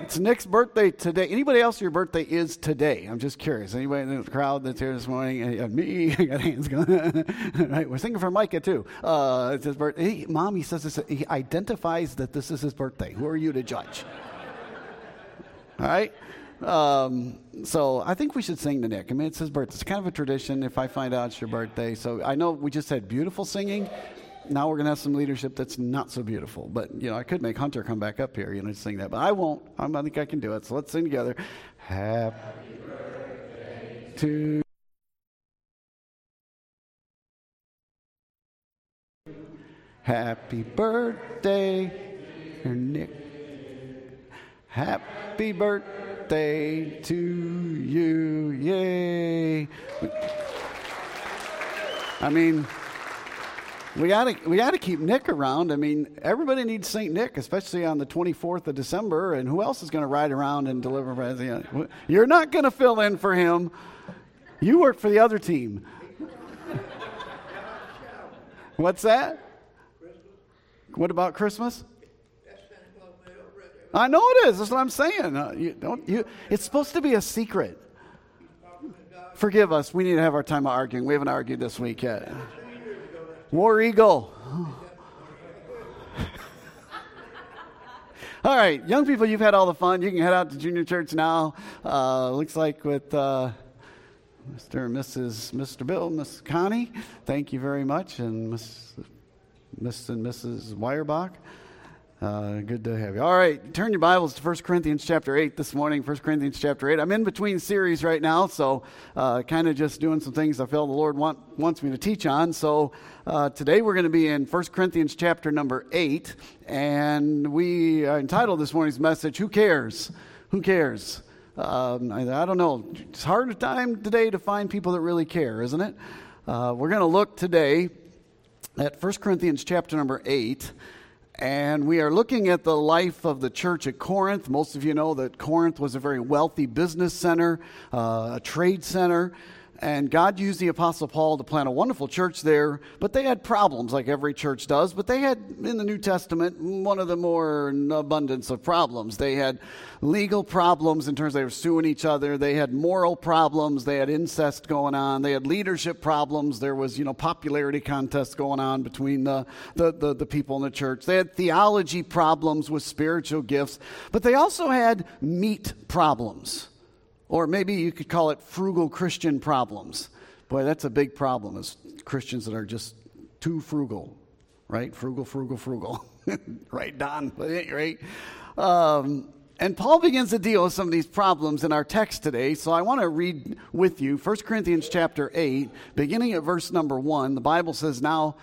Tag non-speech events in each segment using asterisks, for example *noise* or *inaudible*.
It's Nick's birthday today. Anybody else your birthday is today? I'm just curious. Anybody in the crowd that's here this morning? Uh, me, *laughs* I got hands going. *laughs* right, we're singing for Micah too. Uh, it's his birthday. He, Mom, he says this, he identifies that this is his birthday. Who are you to judge? All right. Um, so I think we should sing to Nick. I mean, it's his birthday. It's kind of a tradition if I find out it's your birthday. So I know we just had beautiful singing now we're going to have some leadership that's not so beautiful. But, you know, I could make Hunter come back up here, you know, sing that. But I won't. I think I can do it. So let's sing together. Happy birthday to Happy birthday, Nick. Happy birthday to you. Yay. I mean, we got to we got to keep Nick around. I mean, everybody needs Saint Nick, especially on the 24th of December. And who else is going to ride around and deliver presents? You're not going to fill in for him. You work for the other team. *laughs* What's that? What about Christmas? I know it is. That's what I'm saying. Uh, you don't, you, it's supposed to be a secret. Forgive us. We need to have our time of arguing. We haven't argued this week yet. War Eagle. *laughs* all right, young people, you've had all the fun. You can head out to junior church now. Uh, looks like with uh, Mr. and Mrs. Mr. Bill, Miss Connie. Thank you very much, and Miss, Miss and Mrs. Weyerbach. Uh, good to have you. All right, turn your Bibles to 1 Corinthians chapter 8 this morning. 1 Corinthians chapter 8. I'm in between series right now, so uh, kind of just doing some things I feel the Lord want, wants me to teach on. So uh, today we're going to be in 1 Corinthians chapter number 8, and we are entitled this morning's message, Who Cares? Who Cares? Um, I, I, don't know. It's hard time today to find people that really care, isn't it? Uh, we're going to look today at 1 Corinthians chapter number 8. And we are looking at the life of the church at Corinth. Most of you know that Corinth was a very wealthy business center, uh, a trade center. And God used the Apostle Paul to plant a wonderful church there, but they had problems like every church does. But they had, in the New Testament, one of the more abundance of problems. They had legal problems in terms of they were suing each other. They had moral problems. They had incest going on. They had leadership problems. There was, you know, popularity contests going on between the, the, the, the people in the church. They had theology problems with spiritual gifts, but they also had meat problems. Or maybe you could call it frugal Christian problems. Boy, that's a big problem is Christians that are just too frugal, right? Frugal, frugal, frugal. *laughs* right, Don? *laughs* Right? Um, and Paul begins to deal with some of these problems in our text today. So I want to read with you 1 Corinthians chapter 8, beginning at verse number 1. The Bible says, Now,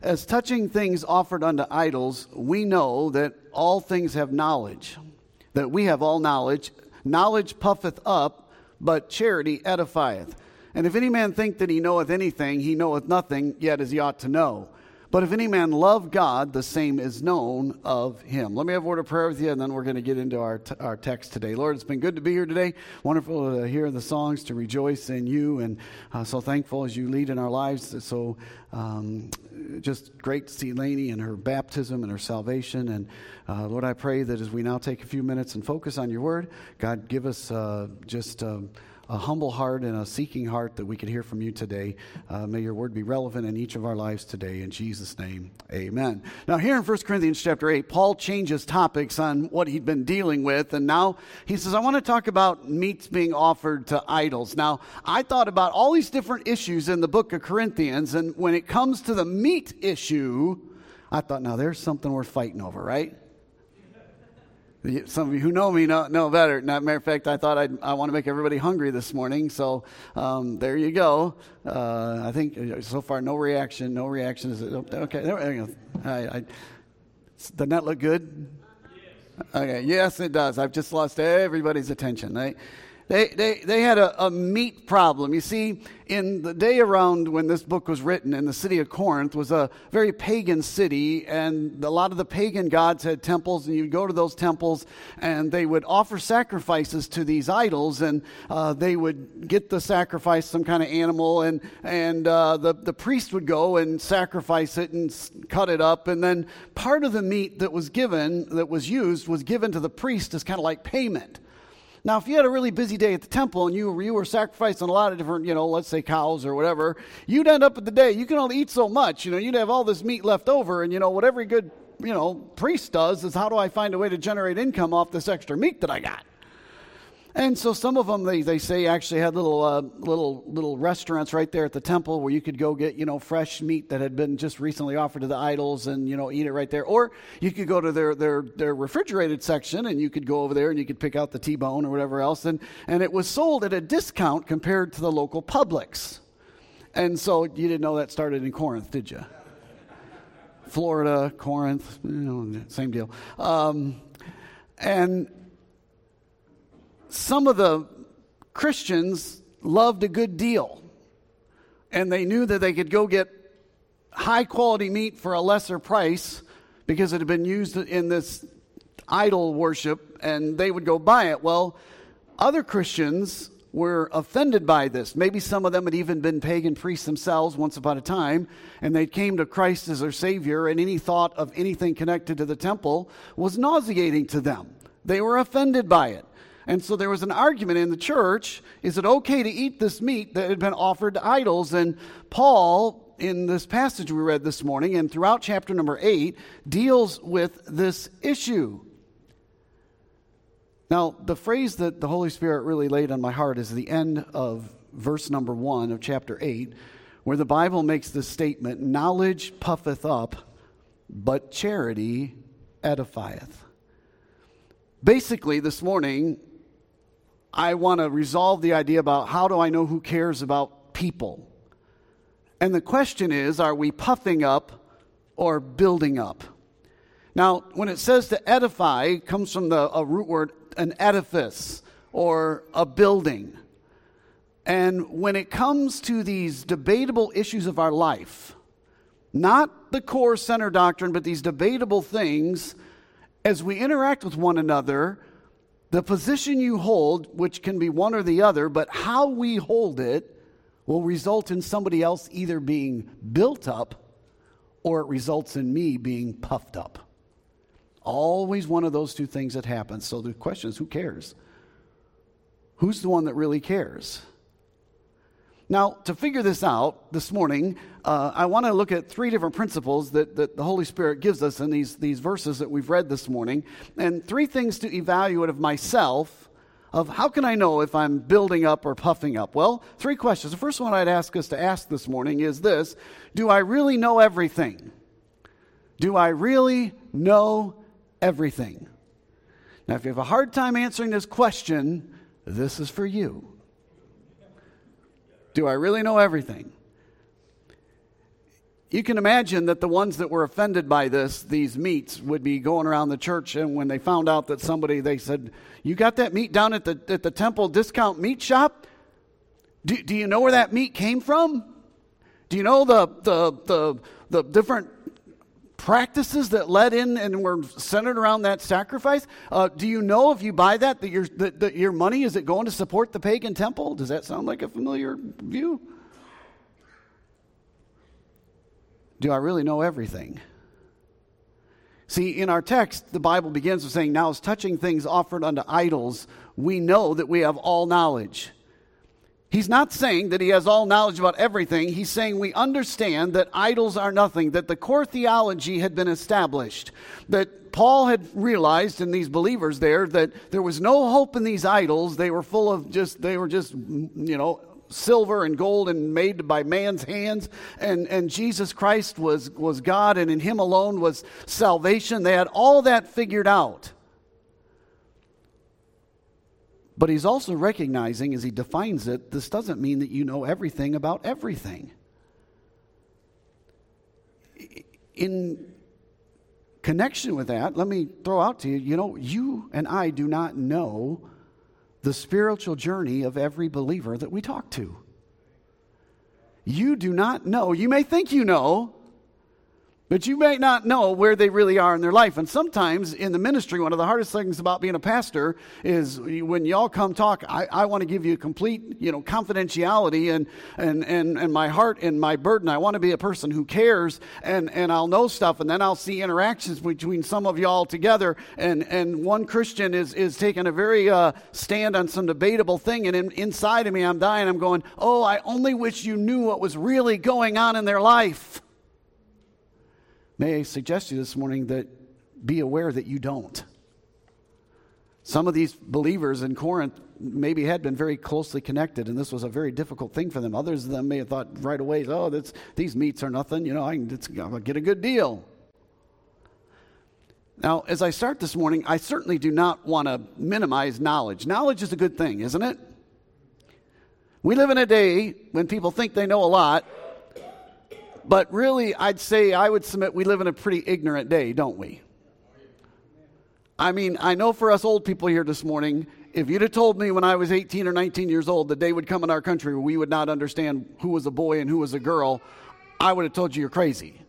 as touching things offered unto idols, we know that all things have knowledge, that we have all knowledge. Knowledge puffeth up, but charity edifieth. And if any man think that he knoweth anything, he knoweth nothing, yet as he ought to know. But if any man love God, the same is known of him. Let me have a word of prayer with you, and then we're going to get into our, t- our text today. Lord, it's been good to be here today. Wonderful to hear the songs, to rejoice in you, and uh, so thankful as you lead in our lives. So um, just great to see Lainey and her baptism and her salvation. And uh, Lord, I pray that as we now take a few minutes and focus on your word, God, give us uh, just. Um, a humble heart and a seeking heart that we could hear from you today. Uh, may your word be relevant in each of our lives today. In Jesus' name, amen. Now, here in 1 Corinthians chapter 8, Paul changes topics on what he'd been dealing with, and now he says, I want to talk about meats being offered to idols. Now, I thought about all these different issues in the book of Corinthians, and when it comes to the meat issue, I thought, now there's something worth fighting over, right? Some of you who know me know, know better. As matter of fact, I thought I'd, i want to make everybody hungry this morning. So um, there you go. Uh, I think uh, so far no reaction. No reaction. Is it okay? There we go. I, I, doesn't that look good? Okay. Yes, it does. I've just lost everybody's attention. Right? They, they, they had a, a, meat problem. You see, in the day around when this book was written, in the city of Corinth was a very pagan city, and a lot of the pagan gods had temples, and you'd go to those temples, and they would offer sacrifices to these idols, and uh, they would get the sacrifice, some kind of animal, and, and uh, the, the priest would go and sacrifice it and cut it up, and then part of the meat that was given, that was used, was given to the priest as kind of like payment. Now, if you had a really busy day at the temple and you, you were sacrificing a lot of different, you know, let's say cows or whatever, you'd end up at the day, you can only eat so much. You know, you'd have all this meat left over, and, you know, what every good, you know, priest does is how do I find a way to generate income off this extra meat that I got? And so some of them, they, they say, actually had little, uh, little, little restaurants right there at the temple where you could go get, you know, fresh meat that had been just recently offered to the idols and, you know, eat it right there. Or you could go to their, their, their refrigerated section and you could go over there and you could pick out the T-bone or whatever else. And, and it was sold at a discount compared to the local Publix. And so you didn't know that started in Corinth, did you? Florida, Corinth, you know, same deal. Um, and some of the Christians loved a good deal, and they knew that they could go get high quality meat for a lesser price because it had been used in this idol worship, and they would go buy it. Well, other Christians were offended by this. Maybe some of them had even been pagan priests themselves once upon a time, and they came to Christ as their Savior, and any thought of anything connected to the temple was nauseating to them. They were offended by it. And so there was an argument in the church is it okay to eat this meat that had been offered to idols? And Paul, in this passage we read this morning and throughout chapter number 8, deals with this issue. Now, the phrase that the Holy Spirit really laid on my heart is the end of verse number 1 of chapter 8, where the Bible makes this statement Knowledge puffeth up, but charity edifieth. Basically, this morning, I want to resolve the idea about how do I know who cares about people? And the question is are we puffing up or building up? Now, when it says to edify, it comes from the a root word, an edifice or a building. And when it comes to these debatable issues of our life, not the core center doctrine, but these debatable things, as we interact with one another, the position you hold, which can be one or the other, but how we hold it will result in somebody else either being built up or it results in me being puffed up. Always one of those two things that happens. So the question is who cares? Who's the one that really cares? Now, to figure this out this morning, uh, I want to look at three different principles that, that the Holy Spirit gives us in these, these verses that we've read this morning, and three things to evaluate of myself of how can I know if I'm building up or puffing up? Well, three questions. The first one I'd ask us to ask this morning is this Do I really know everything? Do I really know everything? Now, if you have a hard time answering this question, this is for you. Do I really know everything? You can imagine that the ones that were offended by this, these meats, would be going around the church, and when they found out that somebody, they said, You got that meat down at the, at the temple discount meat shop? Do, do you know where that meat came from? Do you know the, the, the, the different practices that led in and were centered around that sacrifice? Uh, do you know if you buy that that your, that, that your money is it going to support the pagan temple? Does that sound like a familiar view? Do I really know everything? See, in our text, the Bible begins with saying, Now, as touching things offered unto idols, we know that we have all knowledge. He's not saying that he has all knowledge about everything. He's saying we understand that idols are nothing, that the core theology had been established, that Paul had realized in these believers there that there was no hope in these idols. They were full of just, they were just, you know, silver and gold and made by man's hands and, and jesus christ was, was god and in him alone was salvation they had all that figured out but he's also recognizing, as he defines it, this doesn't mean that you know everything about everything. In connection with that, let me throw out to you you know, you and I do not know the spiritual journey of every believer that we talk to. You do not know. You may think you know, but you may not know where they really are in their life. And sometimes in the ministry, one of the hardest things about being a pastor is when y'all come talk, I, I want to give you complete, you know, confidentiality and, and, and, and my heart and my burden. I want to be a person who cares and, and I'll know stuff and then I'll see interactions between some of y'all together. And, and one Christian is, is taking a very uh, stand on some debatable thing. And in, inside of me, I'm dying. I'm going, oh, I only wish you knew what was really going on in their life. May I suggest to you this morning that be aware that you don't. Some of these believers in Corinth maybe had been very closely connected, and this was a very difficult thing for them. Others of them may have thought right away, oh, these meats are nothing. You know, I can get a good deal. Now, as I start this morning, I certainly do not want to minimize knowledge. Knowledge is a good thing, isn't it? We live in a day when people think they know a lot, but really, I'd say I would submit we live in a pretty ignorant day, don't we? I mean, I know for us old people here this morning, if you'd have told me when I was 18 or 19 years old the day would come in our country where we would not understand who was a boy and who was a girl, I would have told you you're crazy.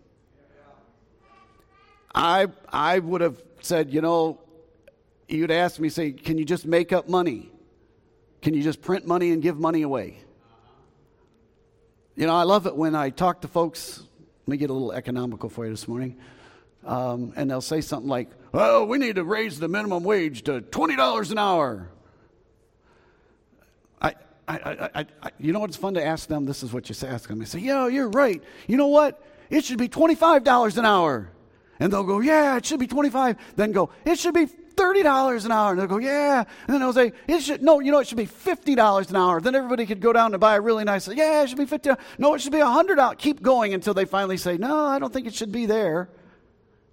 I, I would have said, you know, you'd ask me, say, can you just make up money? Can you just print money and give money away? You know, I love it when I talk to folks. Let me get a little economical for you this morning. Um, and they'll say something like, well, we need to raise the minimum wage to $20 an hour. I, I, I, I, you know what's fun to ask them? This is what you say, ask them. They say, yeah, you're right. You know what? It should be $25 an hour. And they'll go, yeah, it should be 25. Then go, it should be $30 an hour. And they'll go, yeah. And then they'll say, it should, no, you know, it should be $50 an hour. Then everybody could go down and buy a really nice, yeah, it should be 50 No, it should be $100. Keep going until they finally say, no, I don't think it should be there.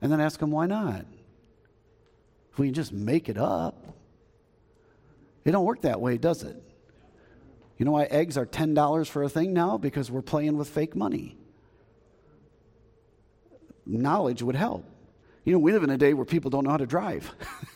And then ask them, why not? If we can just make it up. It don't work that way, does it? You know why eggs are $10 for a thing now? Because we're playing with fake money. Knowledge would help. You know, we live in a day where people don't know how to drive. *laughs*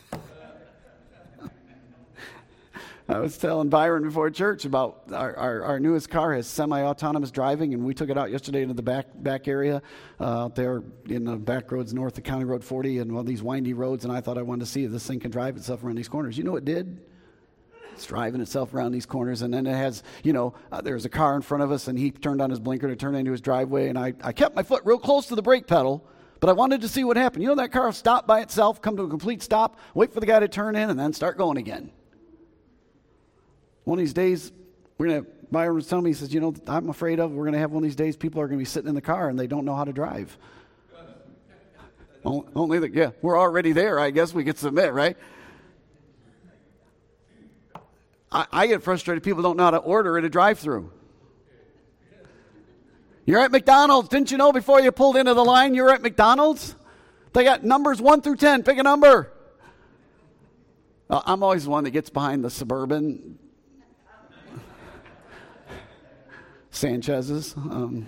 *laughs* I was telling Byron before church about our, our, our newest car has semi autonomous driving, and we took it out yesterday into the back, back area uh, out there in the back roads north of County Road 40 and all these windy roads. And I thought I wanted to see if this thing can drive itself around these corners. You know, it did. It's driving itself around these corners, and then it has, you know, uh, there's a car in front of us, and he turned on his blinker to turn into his driveway, and I, I kept my foot real close to the brake pedal but I wanted to see what happened. You know, that car will stop by itself, come to a complete stop, wait for the guy to turn in, and then start going again. One of these days, we're going to, Byron was telling me, he says, You know, I'm afraid of, we're going to have one of these days, people are going to be sitting in the car and they don't know how to drive. Only that, yeah, we're already there, I guess we could submit, right? I, I get frustrated, people don't know how to order at a drive through. You're at McDonald's. Didn't you know before you pulled into the line you're at McDonald's? They got numbers 1 through 10. Pick a number. Uh, I'm always the one that gets behind the suburban Sanchez's. Um,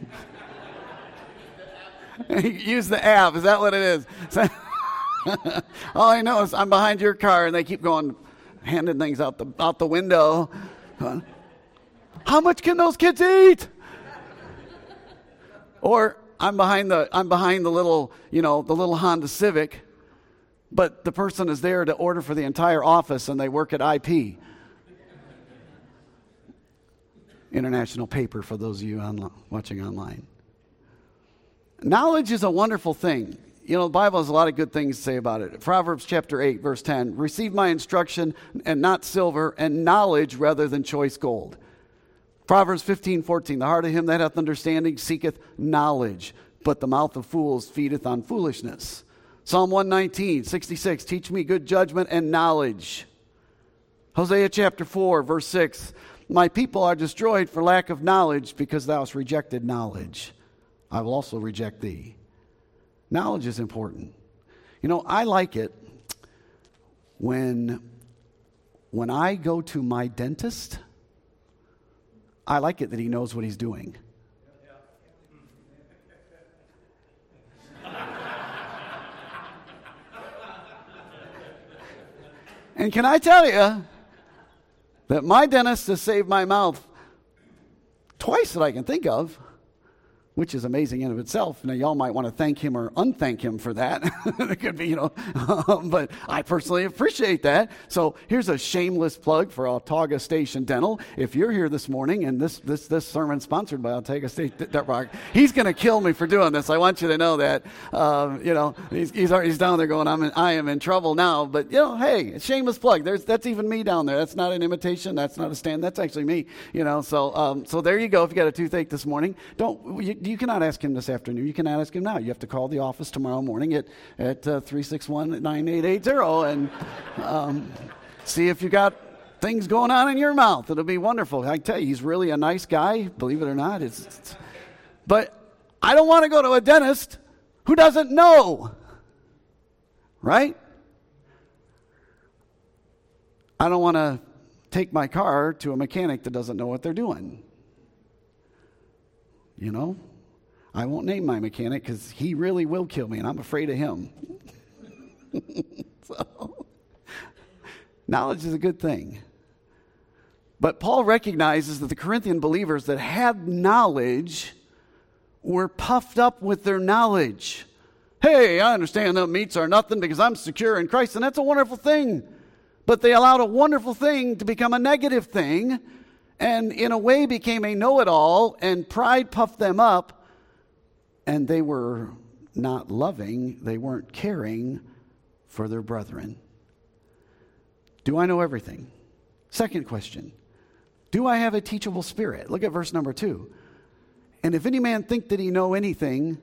*laughs* use the app. Is that what it is? *laughs* All I know is I'm behind your car and they keep going, handing things out the, out the window. How much can those kids eat? Or I'm behind the I'm behind the little, you know, the little Honda Civic, but the person is there to order for the entire office and they work at IP. International paper for those of you on, watching online. Knowledge is a wonderful thing. You know, the Bible has a lot of good things to say about it. Proverbs chapter 8, verse 10 Receive my instruction and not silver, and knowledge rather than choice gold. Proverbs 15, 14. The heart of him that hath understanding seeketh knowledge, but the mouth of fools feedeth on foolishness. Psalm 119, 66. Teach me good judgment and knowledge. Hosea chapter 4, verse 6. My people are destroyed for lack of knowledge because thou hast rejected knowledge. I will also reject thee. Knowledge is important. You know, I like it when when I go to my dentist I like it that he knows what he's doing. and can I tell you, that my dentist has saved my mouth twice that I can think of which is amazing in of itself. Now, y'all might want to thank him or unthank him for that. *laughs* it could be, you know, but I personally appreciate that. So here's a shameless plug for Autauga Station Dental. If you're here this morning and this this this sermon sponsored by Autauga Station Dental, he's going to kill me for doing this. I want you to know that. Uh, you know, he's, he's he's down there going, I'm in, I am in trouble now. But you know, hey, shameless plug. There's that's even me down there. That's not an imitation. That's not a stand. That's actually me. You know, so um, so there you go. If you got a toothache this morning, don't you, you cannot ask him this afternoon. You cannot ask him now. You have to call the office tomorrow morning at, at uh, 361 9880 and um, see if you got things going on in your mouth. It'll be wonderful. I tell you, he's really a nice guy, believe it or not. It's, it's, but I don't want to go to a dentist who doesn't know, right? I don't want to take my car to a mechanic that doesn't know what they're doing. You know? I won't name my mechanic because he really will kill me, and I'm afraid of him. *laughs* so, knowledge is a good thing. But Paul recognizes that the Corinthian believers that had knowledge were puffed up with their knowledge. Hey, I understand that meats are nothing because I'm secure in Christ, and that's a wonderful thing. But they allowed a wonderful thing to become a negative thing, and in a way became a know it all, and pride puffed them up and they were not loving, they weren't caring for their brethren. Do I know everything? Second question Do I have a teachable spirit? Look at verse number two. And if any man think that he know anything,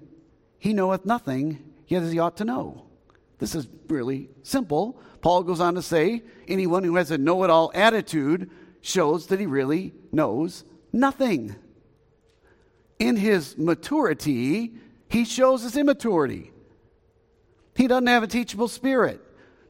he knoweth nothing, yet as he ought to know. This is really simple. Paul goes on to say anyone who has a know it all attitude shows that he really knows nothing in his maturity, he shows his immaturity. He doesn't have a teachable spirit.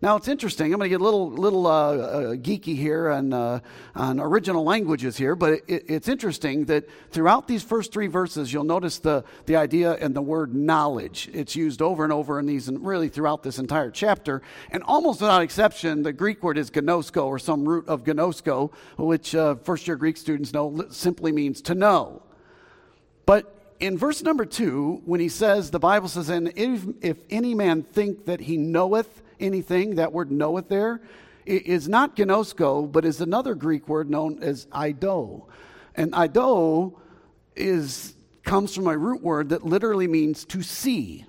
Now it's interesting. I'm going to get a little little uh, uh, geeky here on uh, on original languages here, but it, it's interesting that throughout these first three verses, you'll notice the the idea and the word knowledge. It's used over and over in these, and really throughout this entire chapter. And almost without exception, the Greek word is gnosko, or some root of gnosko, which uh, first year Greek students know simply means to know. But in verse number two, when he says, the Bible says, and if, if any man think that he knoweth anything, that word knoweth there is not gnosko, but is another Greek word known as ido. And ido is, comes from a root word that literally means to see.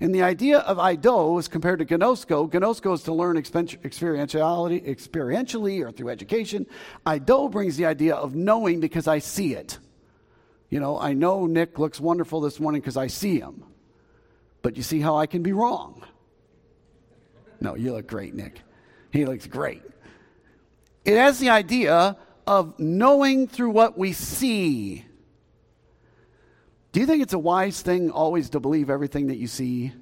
And the idea of ido is compared to gnosko. Gnosko is to learn experientially or through education. Ido brings the idea of knowing because I see it. You know, I know Nick looks wonderful this morning because I see him. But you see how I can be wrong? No, you look great, Nick. He looks great. It has the idea of knowing through what we see. Do you think it's a wise thing always to believe everything that you see?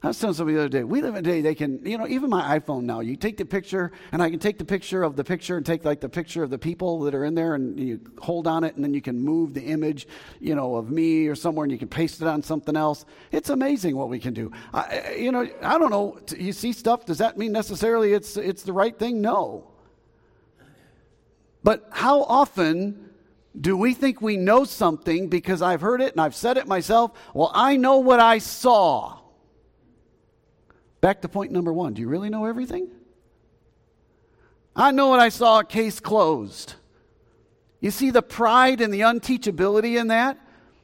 I was telling somebody the other day, we live in a day they can, you know, even my iPhone now, you take the picture and I can take the picture of the picture and take like the picture of the people that are in there and you hold on it and then you can move the image, you know, of me or somewhere and you can paste it on something else. It's amazing what we can do. I, you know, I don't know. You see stuff, does that mean necessarily it's, it's the right thing? No. But how often do we think we know something because I've heard it and I've said it myself? Well, I know what I saw. Back to point number one. Do you really know everything? I know what I saw, a case closed. You see the pride and the unteachability in that?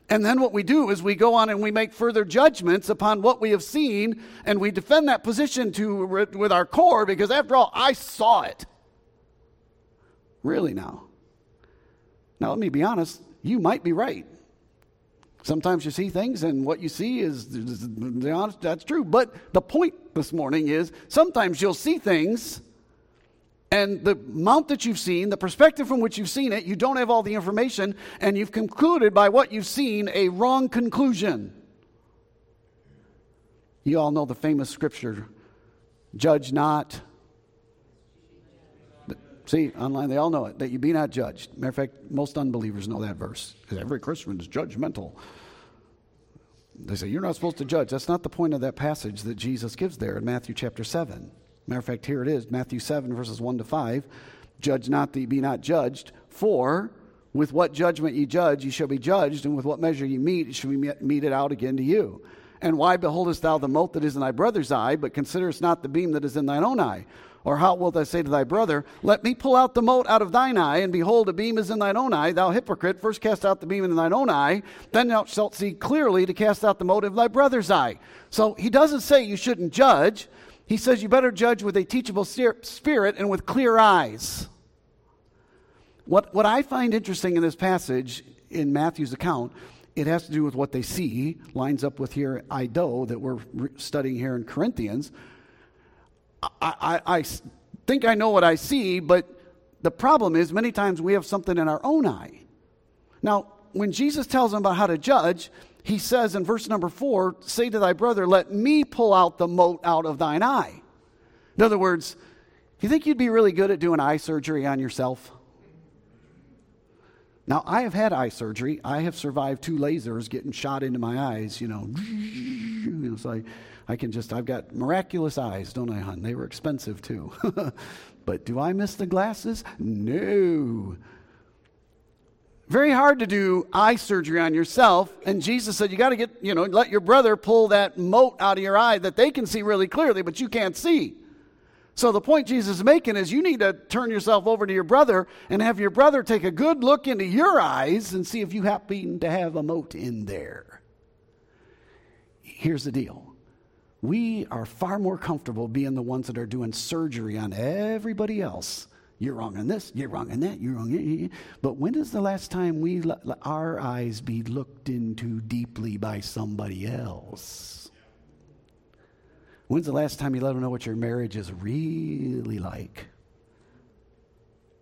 And then what we do is we go on and we make further judgments upon what we have seen, and we defend that position to, with our core because, after all, I saw it. Really now. Now, let me be honest, you might be right. Sometimes you see things, and what you see is, honest, that's true. But the point this morning is sometimes you'll see things, and the amount that you've seen, the perspective from which you've seen it, you don't have all the information, and you've concluded by what you've seen a wrong conclusion. You all know the famous scripture judge not. See, online, they all know it, that you be not judged. Matter of fact, most unbelievers know that verse, because every Christian is judgmental. They say, You're not supposed to judge. That's not the point of that passage that Jesus gives there in Matthew chapter 7. Matter of fact, here it is Matthew 7, verses 1 to 5. Judge not that ye be not judged, for with what judgment ye judge, ye shall be judged, and with what measure ye meet, it shall be meted out again to you. And why beholdest thou the mote that is in thy brother's eye, but considerest not the beam that is in thine own eye? Or how wilt thou say to thy brother, Let me pull out the mote out of thine eye, and behold, a beam is in thine own eye? Thou hypocrite, first cast out the beam in thine own eye, then thou shalt see clearly to cast out the mote of thy brother's eye. So he doesn't say you shouldn't judge. He says you better judge with a teachable spirit and with clear eyes. What, what I find interesting in this passage in Matthew's account, it has to do with what they see, lines up with here Ido that we're studying here in Corinthians. I, I, I think I know what I see, but the problem is many times we have something in our own eye. Now, when Jesus tells them about how to judge, he says in verse number four, Say to thy brother, Let me pull out the mote out of thine eye. In other words, you think you'd be really good at doing eye surgery on yourself? Now, I have had eye surgery. I have survived two lasers getting shot into my eyes, you know. *laughs* so I, I can just, I've got miraculous eyes, don't I, hon? They were expensive too. *laughs* but do I miss the glasses? No. Very hard to do eye surgery on yourself. And Jesus said, You got to get, you know, let your brother pull that mote out of your eye that they can see really clearly, but you can't see. So the point Jesus is making is you need to turn yourself over to your brother and have your brother take a good look into your eyes and see if you happen to have a mote in there. Here's the deal. We are far more comfortable being the ones that are doing surgery on everybody else you're wrong on this, you're wrong on that, you're wrong. But when is the last time we let our eyes be looked into deeply by somebody else? When's the last time you let them know what your marriage is really like?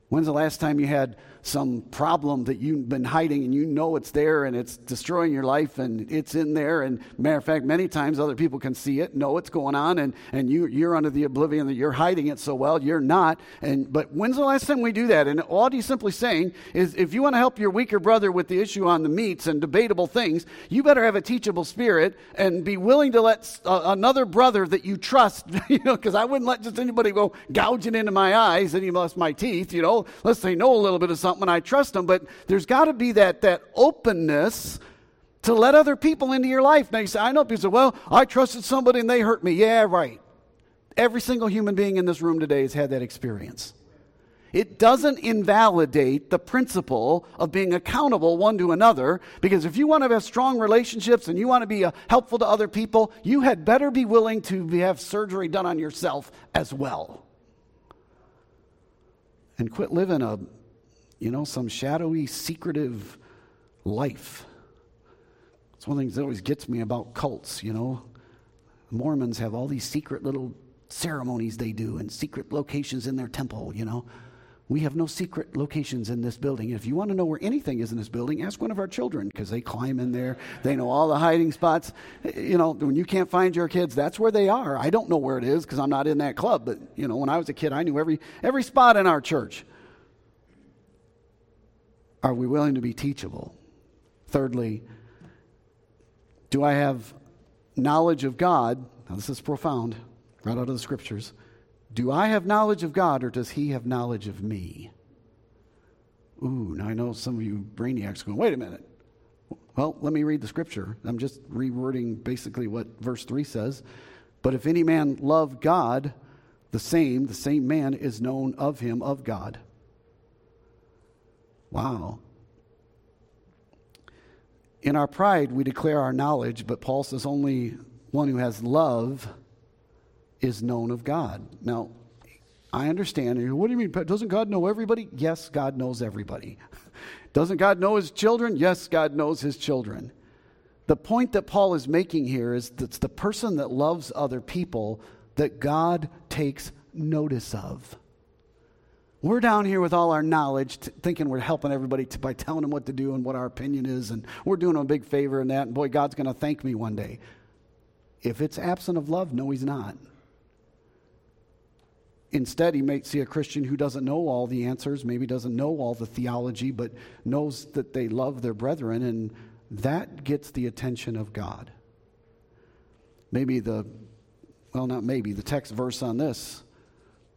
When's the last time you had some problem that you've been hiding and you know it's there and it's destroying your life and it's in there. And matter of fact, many times other people can see it, know what's going on, and, and you, you're under the oblivion that you're hiding it so well. You're not. And, but when's the last time we do that? And all he's simply saying is if you want to help your weaker brother with the issue on the meats and debatable things, you better have a teachable spirit and be willing to let uh, another brother that you trust, *laughs* you know, because I wouldn't let just anybody go gouging into my eyes and even my teeth, you know, unless they know a little bit of something something, I trust them, but there's got to be that, that openness to let other people into your life. Now you say, I know people say, well, I trusted somebody and they hurt me. Yeah, right. Every single human being in this room today has had that experience. It doesn't invalidate the principle of being accountable one to another because if you want to have strong relationships and you want to be uh, helpful to other people, you had better be willing to have surgery done on yourself as well. And quit living a you know, some shadowy, secretive life. It's one of the things that always gets me about cults, you know. Mormons have all these secret little ceremonies they do and secret locations in their temple, you know. We have no secret locations in this building. If you want to know where anything is in this building, ask one of our children because they climb in there. They know all the hiding spots. You know, when you can't find your kids, that's where they are. I don't know where it is because I'm not in that club. But, you know, when I was a kid, I knew every, every spot in our church. Are we willing to be teachable? Thirdly, do I have knowledge of God? Now, this is profound, right out of the scriptures. Do I have knowledge of God or does He have knowledge of me? Ooh, now I know some of you brainiacs going, wait a minute. Well, let me read the scripture. I'm just rewording basically what verse 3 says. But if any man love God, the same, the same man is known of him of God. Wow. In our pride, we declare our knowledge, but Paul says only one who has love is known of God. Now, I understand. What do you mean? Doesn't God know everybody? Yes, God knows everybody. *laughs* Doesn't God know his children? Yes, God knows his children. The point that Paul is making here is that it's the person that loves other people that God takes notice of. We're down here with all our knowledge, t- thinking we're helping everybody t- by telling them what to do and what our opinion is, and we're doing them a big favor in that, and boy, God's going to thank me one day. If it's absent of love, no, He's not. Instead, he might see a Christian who doesn't know all the answers, maybe doesn't know all the theology, but knows that they love their brethren, and that gets the attention of God. Maybe the, well, not maybe, the text verse on this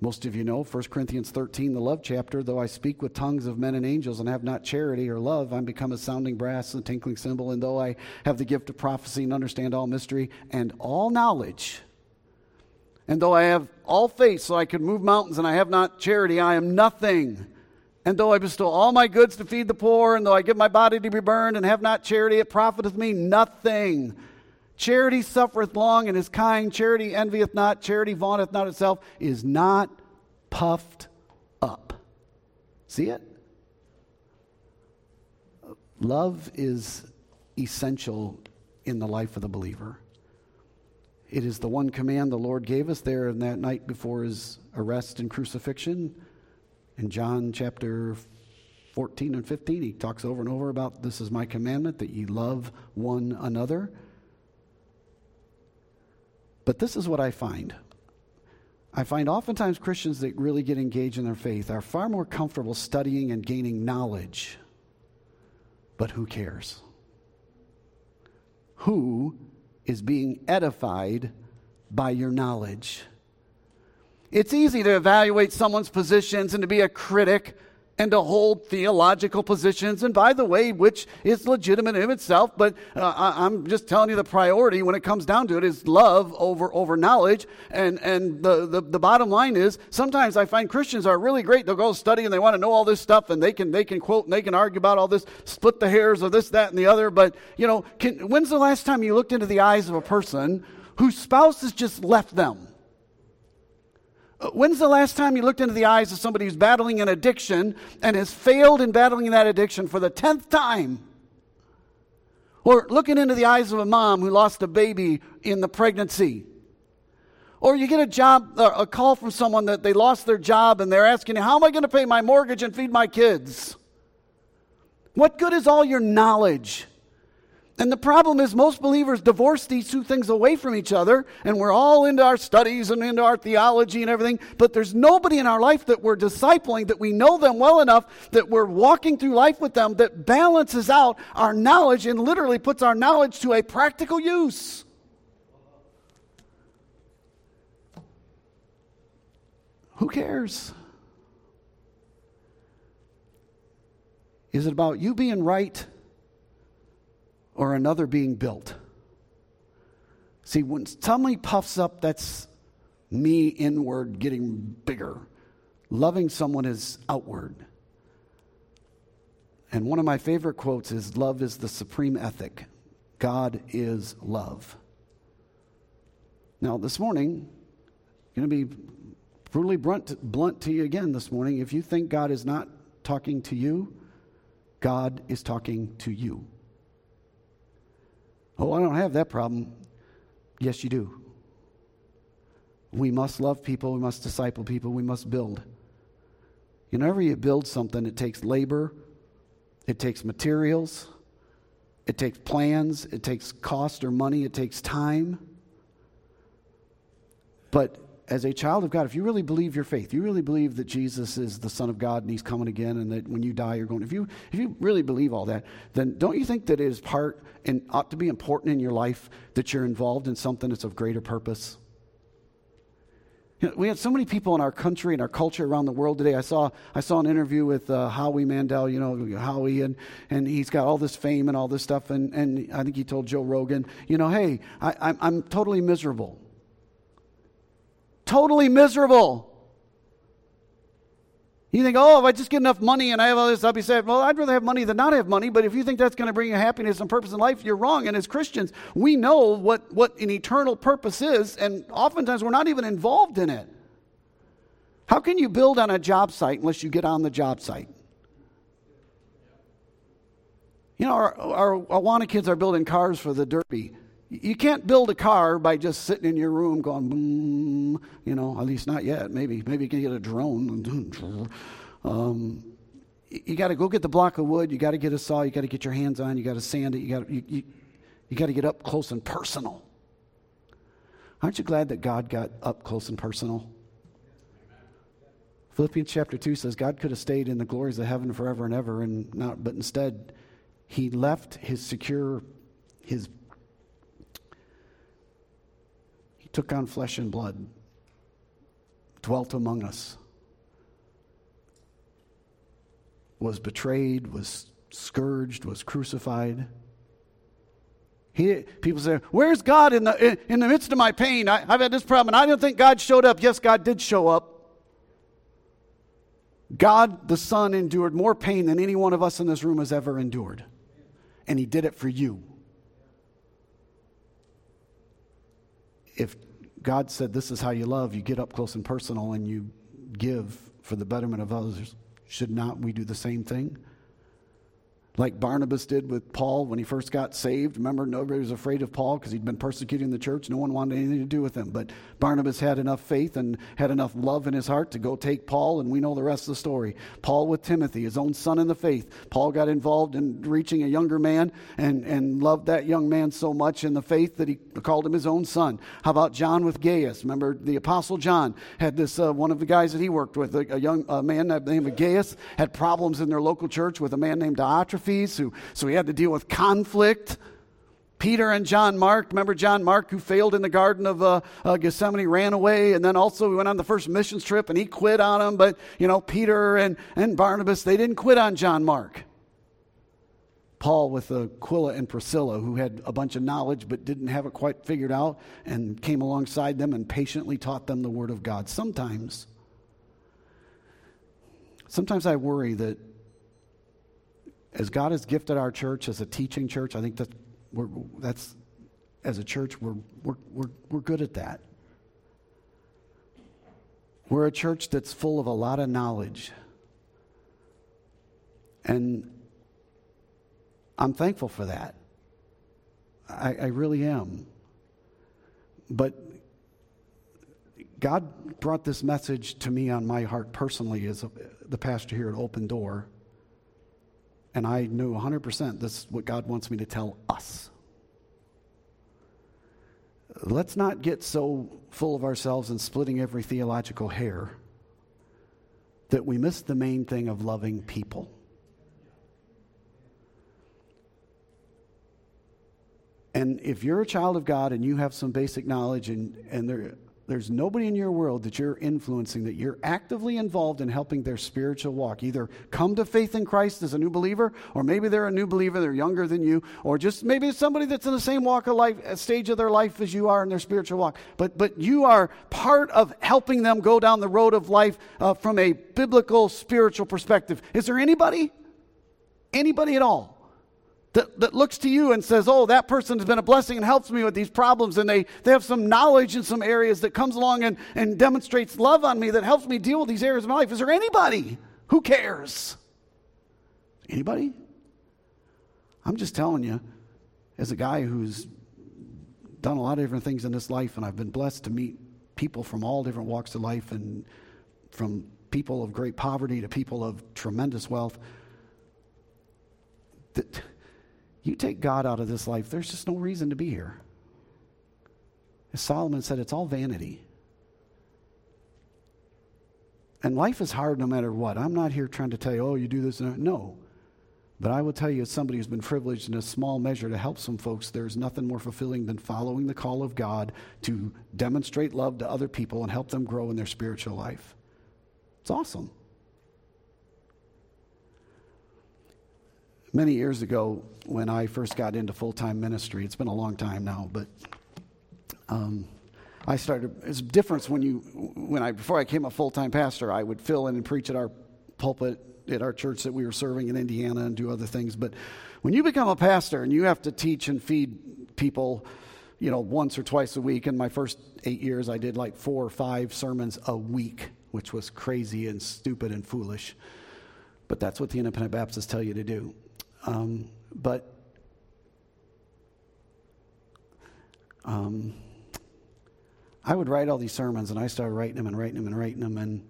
Most of you know 1 Corinthians 13, the love chapter. Though I speak with tongues of men and angels and have not charity or love, I'm become a sounding brass and a tinkling cymbal. And though I have the gift of prophecy and understand all mystery and all knowledge, and though I have all faith so I could move mountains and I have not charity, I am nothing. And though I bestow all my goods to feed the poor, and though I give my body to be burned and have not charity, it profiteth me nothing. Charity suffereth long and is kind. Charity envieth not. Charity vaunteth not itself, is not puffed up. See it? Love is essential in the life of the believer. It is the one command the Lord gave us there in that night before his arrest and crucifixion. In John chapter 14 and 15, he talks over and over about this is my commandment that ye love one another. But this is what I find. I find oftentimes Christians that really get engaged in their faith are far more comfortable studying and gaining knowledge. But who cares? Who is being edified by your knowledge? It's easy to evaluate someone's positions and to be a critic and to hold theological positions, and by the way, which is legitimate in itself, but uh, I, am just telling you the priority when it comes down to it is love over, over knowledge. And, and the, the, the bottom line is sometimes I find Christians are really great. They'll go study and they want to know all this stuff, and they can, they can quote and they can argue about all this, split the hairs of this, that, and the other. But, you know, can, when's the last time you looked into the eyes of a person whose spouse has just left them? When's the last time you looked into the eyes of somebody who's battling an addiction and has failed in battling that addiction for the tenth time? Or looking into the eyes of a mom who lost a baby in the pregnancy? Or you get a job, uh, a call from someone that they lost their job and they're asking you, How am I going to pay my mortgage and feed my kids? What good is all your knowledge? And the problem is, most believers divorce these two things away from each other, and we're all into our studies and into our theology and everything, but there's nobody in our life that we're discipling, that we know them well enough, that we're walking through life with them, that balances out our knowledge and literally puts our knowledge to a practical use. Who cares? Is it about you being right? Or another being built. See, when somebody puffs up, that's me inward getting bigger. Loving someone is outward. And one of my favorite quotes is Love is the supreme ethic. God is love. Now, this morning, I'm going to be brutally blunt, blunt to you again this morning. If you think God is not talking to you, God is talking to you. Oh, I don't have that problem. Yes, you do. We must love people, we must disciple people, we must build. You know, whenever you build something, it takes labor, it takes materials, it takes plans, it takes cost or money, it takes time. But as a child of God, if you really believe your faith, you really believe that Jesus is the Son of God and He's coming again, and that when you die, you're going. If you if you really believe all that, then don't you think that it is part and ought to be important in your life that you're involved in something that's of greater purpose? You know, we have so many people in our country and our culture around the world today. I saw I saw an interview with uh, Howie Mandel. You know Howie, and and he's got all this fame and all this stuff. And and I think he told Joe Rogan, you know, hey, I, I'm I'm totally miserable totally miserable. You think, oh, if I just get enough money and I have all this, I'll be said, well, I'd rather have money than not have money. But if you think that's going to bring you happiness and purpose in life, you're wrong. And as Christians, we know what, what an eternal purpose is, and oftentimes we're not even involved in it. How can you build on a job site unless you get on the job site? You know, our, our Awana kids are building cars for the Derby. You can't build a car by just sitting in your room going boom, you know, at least not yet. Maybe, maybe you can get a drone. Um, you got to go get the block of wood. You got to get a saw. You got to get your hands on. You got to sand it. You got you, you, you got to get up close and personal. Aren't you glad that God got up close and personal? Philippians chapter 2 says God could have stayed in the glories of heaven forever and ever and not but instead he left his secure his took on flesh and blood, dwelt among us, was betrayed, was scourged, was crucified. He, people say, Where's God in the, in the midst of my pain? I, I've had this problem, and I don't think God showed up. Yes, God did show up. God the Son endured more pain than any one of us in this room has ever endured. And He did it for you. If God said, This is how you love, you get up close and personal and you give for the betterment of others, should not we do the same thing? Like Barnabas did with Paul when he first got saved. Remember, nobody was afraid of Paul because he'd been persecuting the church. No one wanted anything to do with him. But Barnabas had enough faith and had enough love in his heart to go take Paul, and we know the rest of the story. Paul with Timothy, his own son in the faith. Paul got involved in reaching a younger man and, and loved that young man so much in the faith that he called him his own son. How about John with Gaius? Remember, the Apostle John had this, uh, one of the guys that he worked with, a, a young a man named Gaius, had problems in their local church with a man named Diotrephes who, so he had to deal with conflict. Peter and John Mark, remember John Mark who failed in the Garden of uh, uh, Gethsemane, ran away, and then also we went on the first missions trip and he quit on him. But, you know, Peter and, and Barnabas, they didn't quit on John Mark. Paul with Aquila and Priscilla, who had a bunch of knowledge but didn't have it quite figured out, and came alongside them and patiently taught them the Word of God. Sometimes, sometimes I worry that as God has gifted our church as a teaching church, I think that we're, that's, as a church, we're, we're, we're, we're good at that. We're a church that's full of a lot of knowledge. And I'm thankful for that. I, I really am. But God brought this message to me on my heart personally as a, the pastor here at Open Door. And I knew 100% this is what God wants me to tell us. Let's not get so full of ourselves and splitting every theological hair that we miss the main thing of loving people. And if you're a child of God and you have some basic knowledge and, and there, there's nobody in your world that you're influencing that you're actively involved in helping their spiritual walk. Either come to faith in christ as a new believer or maybe they're a new believer they're younger than you or just maybe it's somebody that's in the same walk of life stage of their life as you are in their spiritual walk. But but you are part of helping them go down the road of life uh, from a biblical spiritual perspective. Is there anybody? Anybody at all that, that looks to you and says, Oh, that person has been a blessing and helps me with these problems, and they, they have some knowledge in some areas that comes along and, and demonstrates love on me that helps me deal with these areas of my life. Is there anybody? Who cares? Anybody? I'm just telling you, as a guy who's done a lot of different things in this life, and I've been blessed to meet people from all different walks of life, and from people of great poverty to people of tremendous wealth. That you take God out of this life, there's just no reason to be here. As Solomon said, it's all vanity. And life is hard no matter what. I'm not here trying to tell you, oh, you do this. No. But I will tell you, as somebody who's been privileged in a small measure to help some folks, there's nothing more fulfilling than following the call of God to demonstrate love to other people and help them grow in their spiritual life. It's awesome. Many years ago, when I first got into full time ministry, it's been a long time now, but um, I started. It's a difference when you, when I before I became a full time pastor, I would fill in and preach at our pulpit at our church that we were serving in Indiana and do other things. But when you become a pastor and you have to teach and feed people, you know, once or twice a week. In my first eight years, I did like four or five sermons a week, which was crazy and stupid and foolish. But that's what the independent Baptists tell you to do. Um, but um, I would write all these sermons, and I started writing them and writing them and writing them, and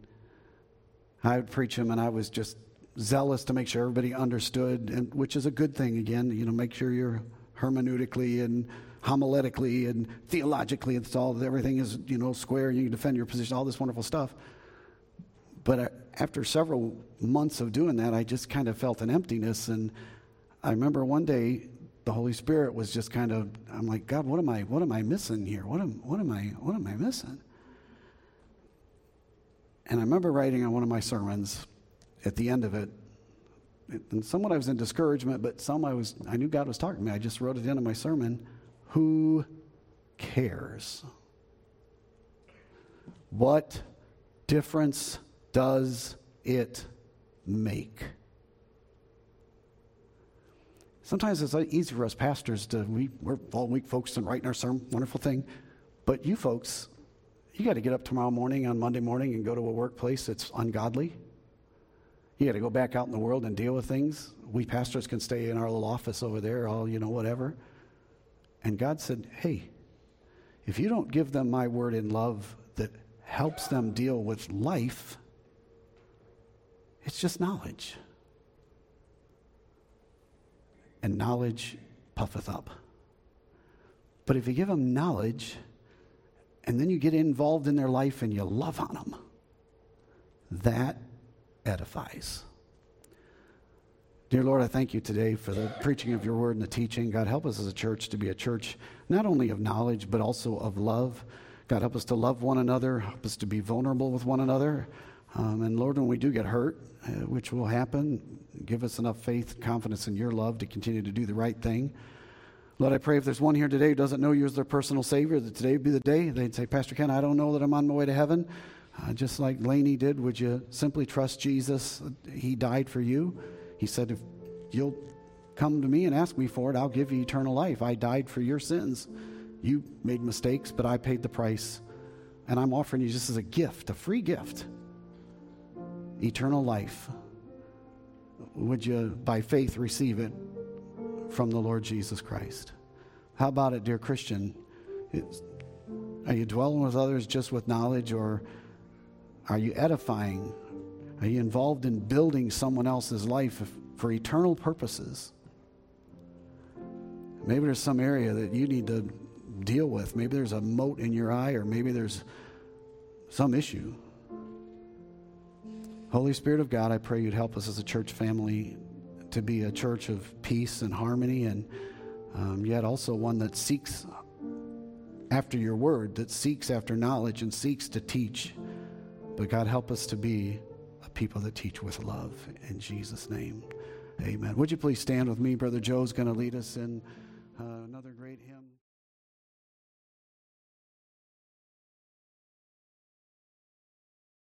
I would preach them, and I was just zealous to make sure everybody understood, and which is a good thing. Again, you know, make sure you're hermeneutically and homiletically and theologically installed. Everything is you know square, and you can defend your position. All this wonderful stuff. But uh, after several months of doing that, I just kind of felt an emptiness, and I remember one day the Holy Spirit was just kind of, I'm like, God, what am I, what am I missing here? What am, what am I, what am I missing? And I remember writing on one of my sermons at the end of it, and somewhat I was in discouragement, but some I was I knew God was talking to me. I just wrote at the end of my sermon, who cares? What difference does it make? Sometimes it's easy for us pastors to, we, we're all week focused on writing our sermon, wonderful thing. But you folks, you got to get up tomorrow morning on Monday morning and go to a workplace that's ungodly. You got to go back out in the world and deal with things. We pastors can stay in our little office over there, all, you know, whatever. And God said, hey, if you don't give them my word in love that helps them deal with life, it's just knowledge. And knowledge puffeth up. But if you give them knowledge and then you get involved in their life and you love on them, that edifies. Dear Lord, I thank you today for the preaching of your word and the teaching. God, help us as a church to be a church not only of knowledge, but also of love. God, help us to love one another, help us to be vulnerable with one another. Um, and Lord, when we do get hurt, uh, which will happen, give us enough faith, confidence in your love to continue to do the right thing. Lord, I pray if there's one here today who doesn't know you as their personal Savior, that today would be the day they'd say, Pastor Ken, I don't know that I'm on my way to heaven. Uh, just like Laney did, would you simply trust Jesus? He died for you. He said, If you'll come to me and ask me for it, I'll give you eternal life. I died for your sins. You made mistakes, but I paid the price. And I'm offering you just as a gift, a free gift, eternal life. Would you, by faith, receive it from the Lord Jesus Christ? How about it, dear Christian? It's, are you dwelling with others just with knowledge or are you edifying? Are you involved in building someone else's life for eternal purposes? Maybe there's some area that you need to deal with. Maybe there's a mote in your eye, or maybe there's some issue. Holy Spirit of God, I pray you'd help us as a church family to be a church of peace and harmony, and um, yet also one that seeks after your word, that seeks after knowledge and seeks to teach but God, help us to be a people that teach with love. In Jesus' name, amen. Would you please stand with me? Brother Joe's going to lead us in uh, another great hymn.